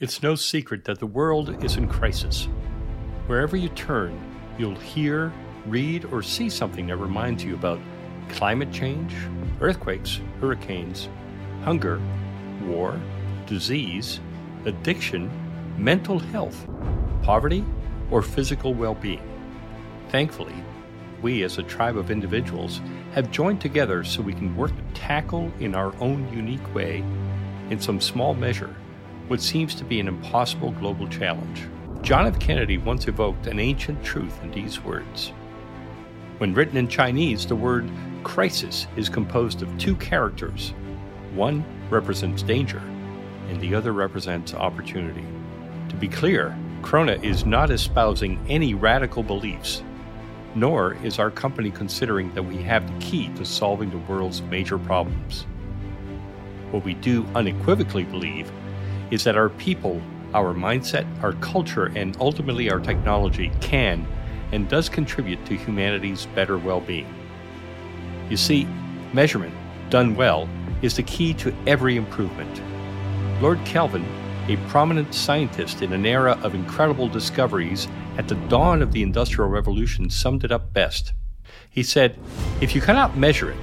It's no secret that the world is in crisis. Wherever you turn, you'll hear, read, or see something that reminds you about climate change, earthquakes, hurricanes, hunger, war, disease, addiction, mental health, poverty, or physical well being. Thankfully, we as a tribe of individuals have joined together so we can work to tackle in our own unique way, in some small measure, what seems to be an impossible global challenge. John F. Kennedy once evoked an ancient truth in these words. When written in Chinese, the word crisis is composed of two characters. One represents danger, and the other represents opportunity. To be clear, KROHNE is not espousing any radical beliefs, nor is our company considering that we have the key to solving the world's major problems. What we do unequivocally believe is that our people, our mindset, our culture, and ultimately our technology can and does contribute to humanity's better well being. You see, measurement, done well, is the key to every improvement. Lord Kelvin, a prominent scientist in an era of incredible discoveries at the dawn of the Industrial Revolution, summed it up best. He said, If you cannot measure it,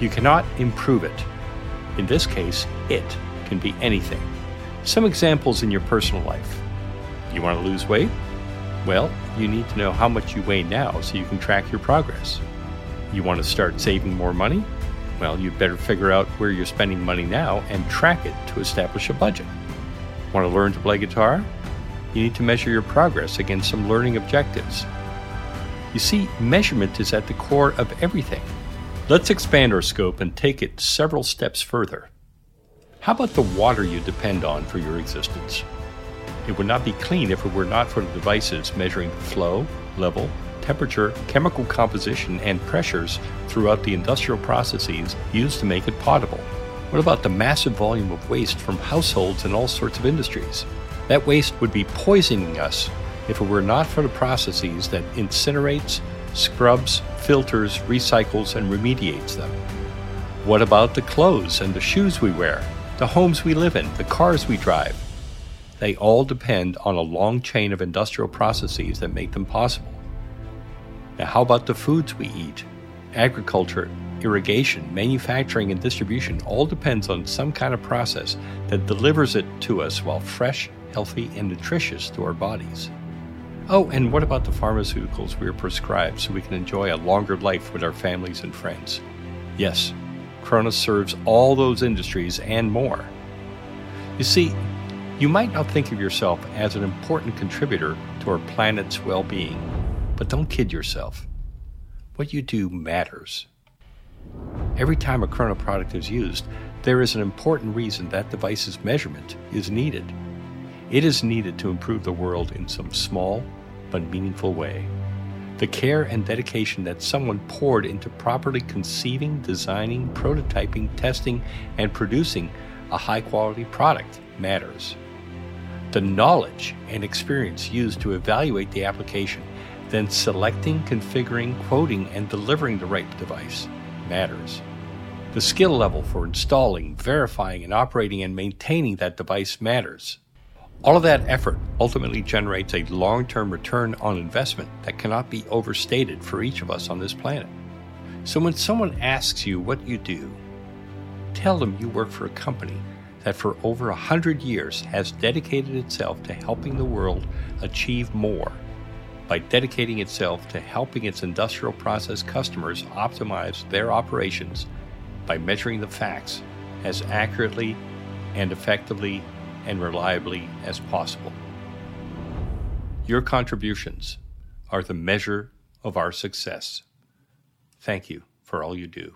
you cannot improve it. In this case, it can be anything. Some examples in your personal life. You want to lose weight? Well, you need to know how much you weigh now so you can track your progress. You want to start saving more money? Well, you better figure out where you're spending money now and track it to establish a budget. Want to learn to play guitar? You need to measure your progress against some learning objectives. You see, measurement is at the core of everything. Let's expand our scope and take it several steps further. How about the water you depend on for your existence? It would not be clean if it were not for the devices measuring flow, level, temperature, chemical composition, and pressures throughout the industrial processes used to make it potable. What about the massive volume of waste from households and all sorts of industries? That waste would be poisoning us if it were not for the processes that incinerates, scrubs, filters, recycles, and remediates them. What about the clothes and the shoes we wear? The homes we live in, the cars we drive. They all depend on a long chain of industrial processes that make them possible. Now, how about the foods we eat? Agriculture, irrigation, manufacturing, and distribution all depends on some kind of process that delivers it to us while fresh, healthy, and nutritious to our bodies. Oh, and what about the pharmaceuticals we are prescribed so we can enjoy a longer life with our families and friends? Yes, KROHNE serves all those industries and more. You see, you might not think of yourself as an important contributor to our planet's well being, but don't kid yourself. What you do matters. Every time a KROHNE product is used, there is an important reason that device's measurement is needed. It is needed to improve the world in some small but meaningful way. The care and dedication that someone poured into properly conceiving, designing, prototyping, testing, and producing a high quality product matters. The knowledge and experience used to evaluate the application, then selecting, configuring, quoting, and delivering the right device matters. The skill level for installing, verifying, and operating and maintaining that device matters. All of that effort ultimately generates a long term return on investment that cannot be overstated for each of us on this planet. So when someone asks you what you do, tell them you work for a company that for over a hundred years has dedicated itself to helping the world achieve more by dedicating itself to helping its industrial process customers optimize their operations by measuring the facts as accurately and effectively and reliably as possible. Your contributions are the measure of our success. Thank you for all you do.